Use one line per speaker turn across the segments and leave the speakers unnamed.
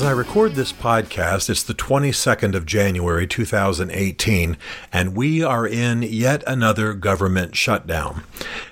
As I record this podcast, it's the 22nd of January 2018, and we are in yet another government shutdown.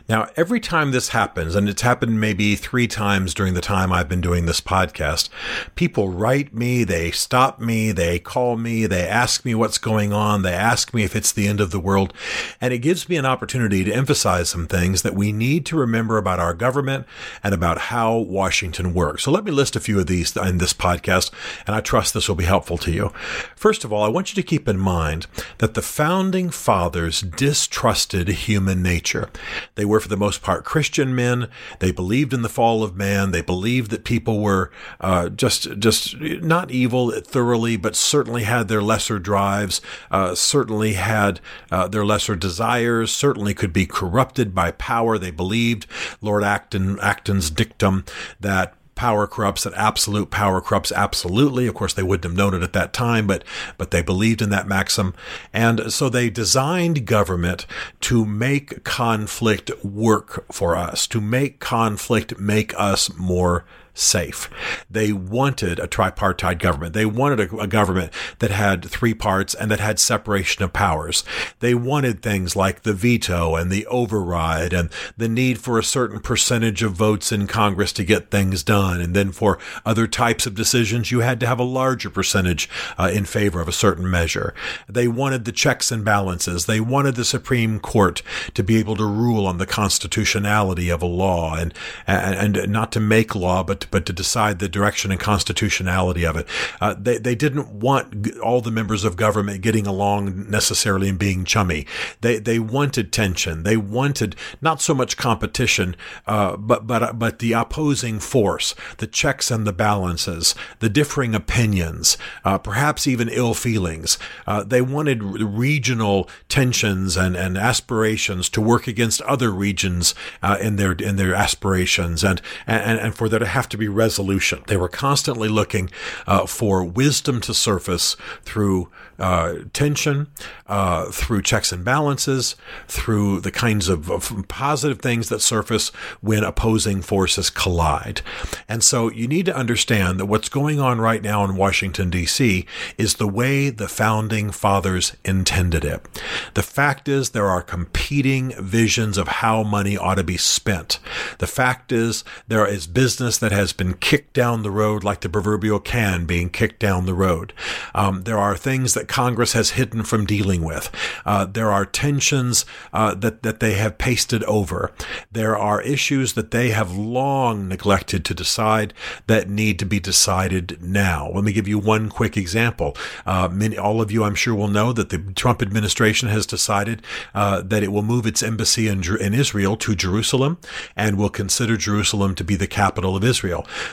Now, every time this happens, and it's happened maybe three times during the time I've been doing this podcast, people write me, they stop me, they call me, they ask me what's going on, they ask me if it's the end of the world, and it gives me an opportunity to emphasize some things that we need to remember about our government and about how Washington works. So let me list a few of these in this podcast, and I trust this will be helpful to you. First of all, I want you to keep in mind that the founding fathers distrusted human nature. They were were, for the most part, Christian men. They believed in the fall of man. They believed that people were uh, just just not evil thoroughly, but certainly had their lesser drives, uh, certainly had uh, their lesser desires, certainly could be corrupted by power. They believed Lord Acton Acton's dictum that power corrupts and absolute power corrupts absolutely. Of course, they wouldn't have known it at that time, but but they believed in that maxim, and so they designed government to make conflict work for us, to make conflict make us more safe. They wanted a tripartite government. They wanted a, a, government that had three parts and that had separation of powers. They wanted things like the veto and the override and the need for a certain percentage of votes in Congress to get things done. And then for other types of decisions, you had to have a larger percentage uh, in favor of a certain measure. They wanted the checks and balances. They wanted the Supreme Court to be able to rule on the constitutionality of a law and, and, and not to make law, but to but to decide the direction and constitutionality of it. Uh, they, they didn't want all the members of government getting along necessarily and being chummy. They, they wanted tension. They wanted not so much competition, uh, but, but, but the opposing force, the checks and the balances, the differing opinions, uh, perhaps even ill feelings. Uh, they wanted regional tensions and, and aspirations to work against other regions uh, in their in their aspirations and, and and for there to have to be resolution. They were constantly looking uh, for wisdom to surface through uh, tension, uh, through checks and balances, through the kinds of, of, positive things that surface when opposing forces collide. And so you need to understand that what's going on right now in Washington, D.C. is the way the founding fathers intended it. The fact is, there are competing visions of how money ought to be spent. The fact is, there is business that has been kicked down the road like the proverbial can being kicked down the road. Um, there are things that Congress has hidden from dealing with. Uh, there are tensions uh, that that they have pasted over. There are issues that they have long neglected to decide that need to be decided now. Let me give you one quick example. Uh, many, all of you, I'm sure, will know that the Trump administration has decided uh, that it will move its embassy in, in Israel to Jerusalem and will consider Jerusalem to be the capital of Israel.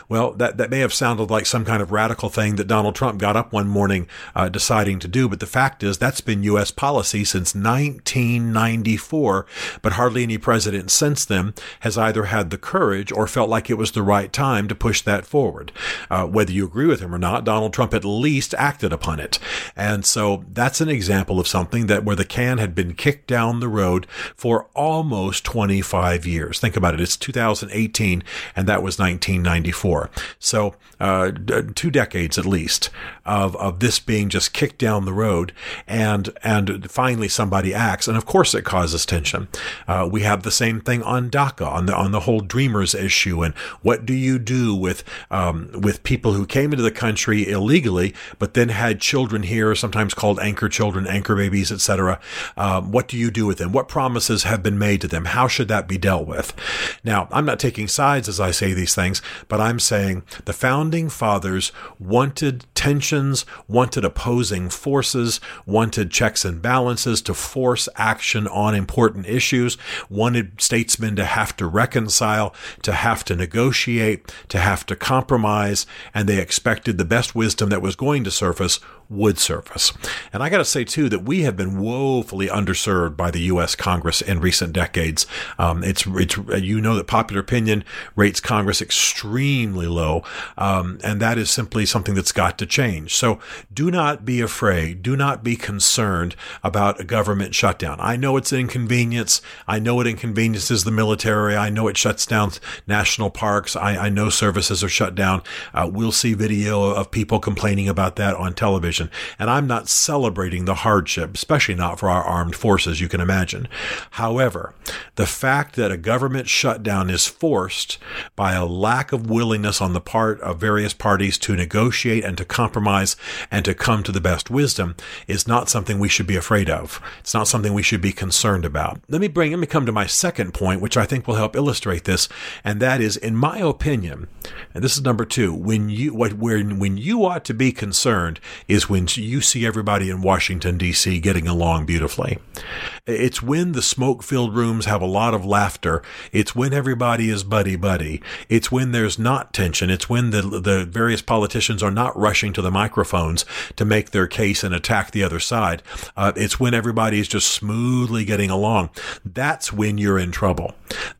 Well, that, that may have sounded like some kind of radical thing that Donald Trump got up one morning uh, deciding to do, but the fact is that's been U.S. policy since 1994, but hardly any president since then has either had the courage or felt like it was the right time to push that forward. Uh, whether you agree with him or not, Donald Trump at least acted upon it. And so that's an example of something that where the can had been kicked down the road for almost 25 years. Think about it. It's 2018 and that was 1994. So, uh, two decades at least of, of this being just kicked down the road and, and finally somebody acts. And of course it causes tension. Uh, we have the same thing on DACA, on the, on the whole Dreamers issue. And what do you do with, um, with people who came into the country illegally, but then had children here, sometimes called anchor children, anchor babies, etc. Um, what do you do with them? What promises have been made to them? How should that be dealt with? Now, I'm not taking sides as I say these things, but I'm saying the founding fathers wanted tensions, wanted opposing forces, wanted checks and balances to force action on important issues, wanted statesmen to have to reconcile, to have to negotiate, to have to compromise, and they expected the best wisdom that was going to surface would surface. And I got to say, too, that we have been woefully underserved by the U.S. Congress in recent decades. Um, it's, it's, you know that popular opinion rates Congress extremely low. Um, and that is simply something that's got to change. So do not be afraid. Do not be concerned about a government shutdown. I know it's an inconvenience. I know it inconveniences the military. I know it shuts down national parks. I, I know services are shut down. Uh, we'll see video of people complaining about that on television. And I'm not celebrating the hardship, especially not for our armed forces, you can imagine. However, the fact that a government shutdown is forced by a lack of willingness on the part of various parties to negotiate and to compromise and to come to the best wisdom is not something we should be afraid of. It's not something we should be concerned about. Let me bring, let me come to my second point, which I think will help illustrate this. And that is, in my opinion, and this is number two, when you, what, when, when you ought to be concerned is when you see everybody in Washington, D.C. getting along beautifully. It's when the smoke filled rooms have a lot of laughter. It's when everybody is buddy buddy. It's when there's not tension. It's when the, the various politicians are not rushing to the microphones to make their case and attack the other side. Uh, it's when everybody is just smoothly getting along. That's when you're in trouble.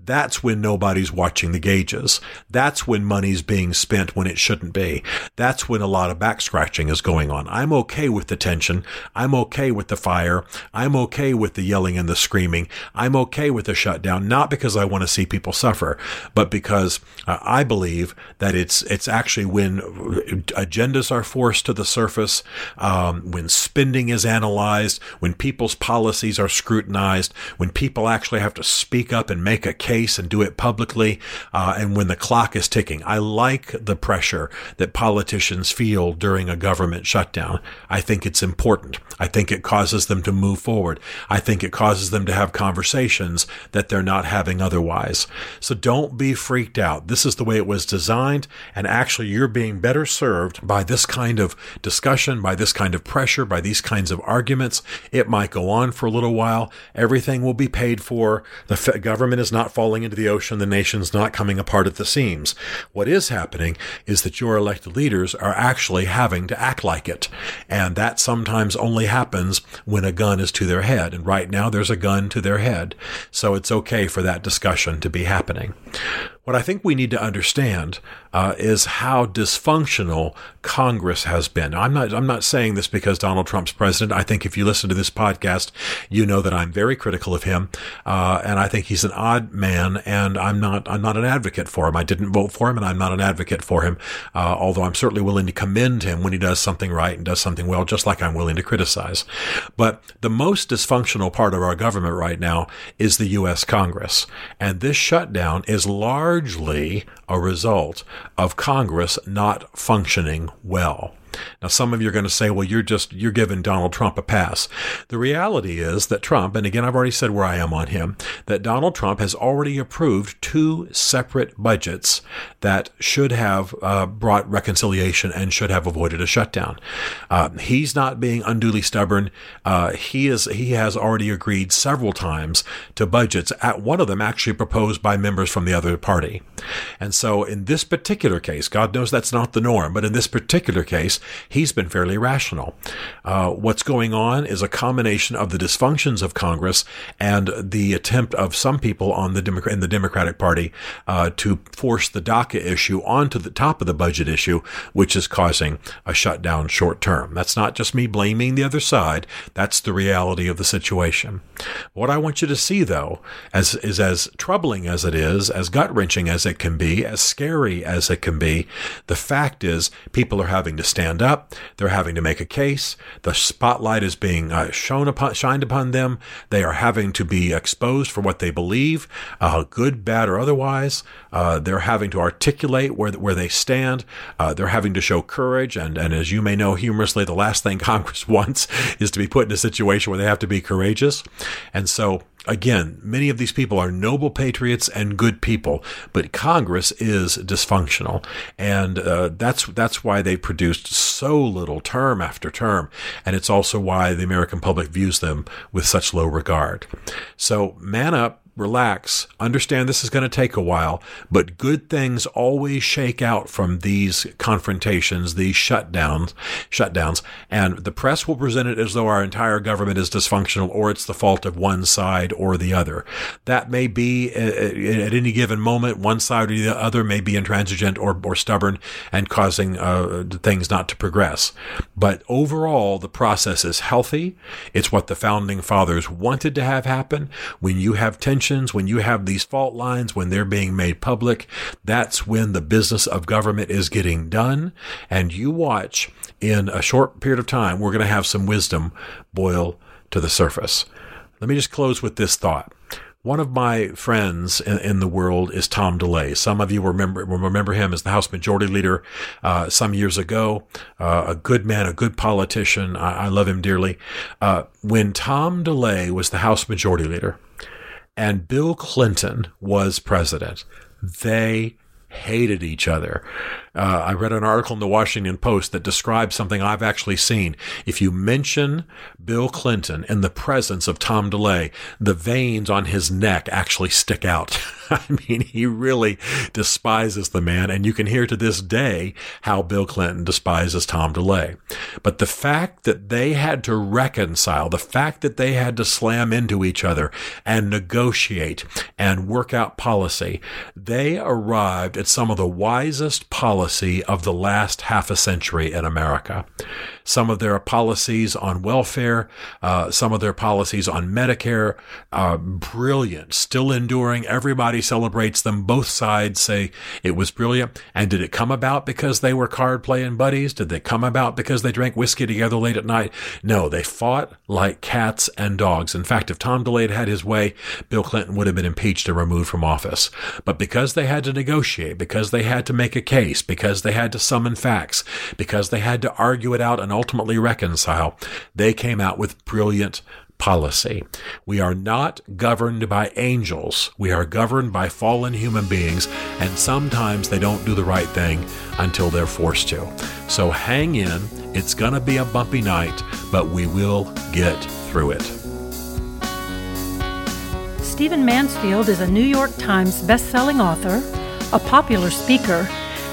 That's when nobody's watching the gauges. That's when money's being spent when it shouldn't be. That's when a lot of back scratching is going on. I'm okay with the tension. I'm okay with the fire. I'm okay with the yelling and the screaming. I'm okay with the shutdown, not because I want to see people suffer, but because uh, I believe that it's it's actually when agendas are forced to the surface, um, when spending is analyzed, when people's policies are scrutinized, when people actually have to speak up and make a case and do it publicly, uh, and when the clock is ticking. I like the pressure that politicians feel during a government shutdown. I think it's important. I think it causes them to move forward. I think it causes them to have conversations that they're not having otherwise. So don't be freaked out. This is the way it was designed. And actually, you're being better served by this kind of discussion, by this kind of pressure, by these kinds of arguments. It might go on for a little while. Everything will be paid for. The government is not falling into the ocean. The nation's not coming apart at the seams. What is happening is that your elected leaders are actually having to act like it. And that sometimes only happens when a gun is to their head. And right now there's a gun to their head. So it's okay for that discussion to be happening. What I think we need to understand uh, is how dysfunctional Congress has been. I'm not I'm not saying this because Donald Trump's president. I think if you listen to this podcast, you know that I'm very critical of him, uh, and I think he's an odd man. And I'm not I'm not an advocate for him. I didn't vote for him, and I'm not an advocate for him. Uh, although I'm certainly willing to commend him when he does something right and does something well, just like I'm willing to criticize. But the most dysfunctional part of our government right now is the U.S. Congress, and this shutdown is large largely a result of Congress not functioning well. Now, some of you are going to say, well, you're just, you're giving Donald Trump a pass. The reality is that Trump, and again, I've already said where I am on him, that Donald Trump has already approved two separate budgets that should have uh, brought reconciliation and should have avoided a shutdown. Uh, he's not being unduly stubborn. Uh, he is, he has already agreed several times to budgets at one of them actually proposed by members from the other party. And so in this particular case, God knows that's not the norm, but in this particular case, he's been fairly rational. Uh, what's going on is a combination of the dysfunctions of Congress and the attempt of some people on the Democrat in the Democratic Party uh, to force the DACA issue onto the top of the budget issue, which is causing a shutdown short term. That's not just me blaming the other side. That's the reality of the situation. What I want you to see, though, as is as troubling as it is, as gut wrenching as it can be, as scary as it can be, the fact is people are having to stand stand up. They're having to make a case. The spotlight is being uh, shown upon, shined upon them. They are having to be exposed for what they believe, uh, good, bad, or otherwise. Uh, they're having to articulate where where they stand. Uh, they're having to show courage. And and as you may know, humorously, the last thing Congress wants is to be put in a situation where they have to be courageous. And so Again, many of these people are noble patriots and good people, but Congress is dysfunctional, and uh, that's that's why they produced so little term after term, and it's also why the American public views them with such low regard. So, man up relax. Understand this is going to take a while, but good things always shake out from these confrontations, these shutdowns, shutdowns, and the press will present it as though our entire government is dysfunctional or it's the fault of one side or the other. That may be uh, uh, at any given moment, one side or the other may be intransigent or, or stubborn and causing uh, things not to progress. But overall, the process is healthy. It's what the founding fathers wanted to have happen. When you have tension when you have these fault lines, when they're being made public, that's when the business of government is getting done. And you watch in a short period of time, we're going to have some wisdom boil to the surface. Let me just close with this thought. One of my friends in, in, the world is Tom DeLay. Some of you remember remember him as the House Majority Leader uh, some years ago. Uh, a good man, a good politician. I, I love him dearly. Uh, when Tom DeLay was the House Majority Leader, and Bill Clinton was president, they hated each other. Uh, I read an article in the Washington Post that describes something I've actually seen. If you mention Bill Clinton in the presence of Tom DeLay, the veins on his neck actually stick out. I mean, he really despises the man, and you can hear to this day how Bill Clinton despises Tom DeLay. But the fact that they had to reconcile, the fact that they had to slam into each other and negotiate and work out policy, they arrived at some of the wisest policies policy of the last half a century in America. Some of their policies on welfare, uh, some of their policies on Medicare, uh, brilliant, still enduring. Everybody celebrates them. Both sides say it was brilliant. And did it come about because they were card playing buddies? Did they come about because they drank whiskey together late at night? No, they fought like cats and dogs. In fact, if Tom DeLay had had his way, Bill Clinton would have been impeached and removed from office. But because they had to negotiate, because they had to make a case, because they had to summon facts, because they had to argue it out and ultimately reconcile, they came out with brilliant policy. We are not governed by angels. We are governed by fallen human beings, and sometimes they don't do the right thing until they're forced to. So hang in. It's going to be a bumpy night, but we will get through it.
Stephen Mansfield is a New York Times best-selling author, a popular speaker,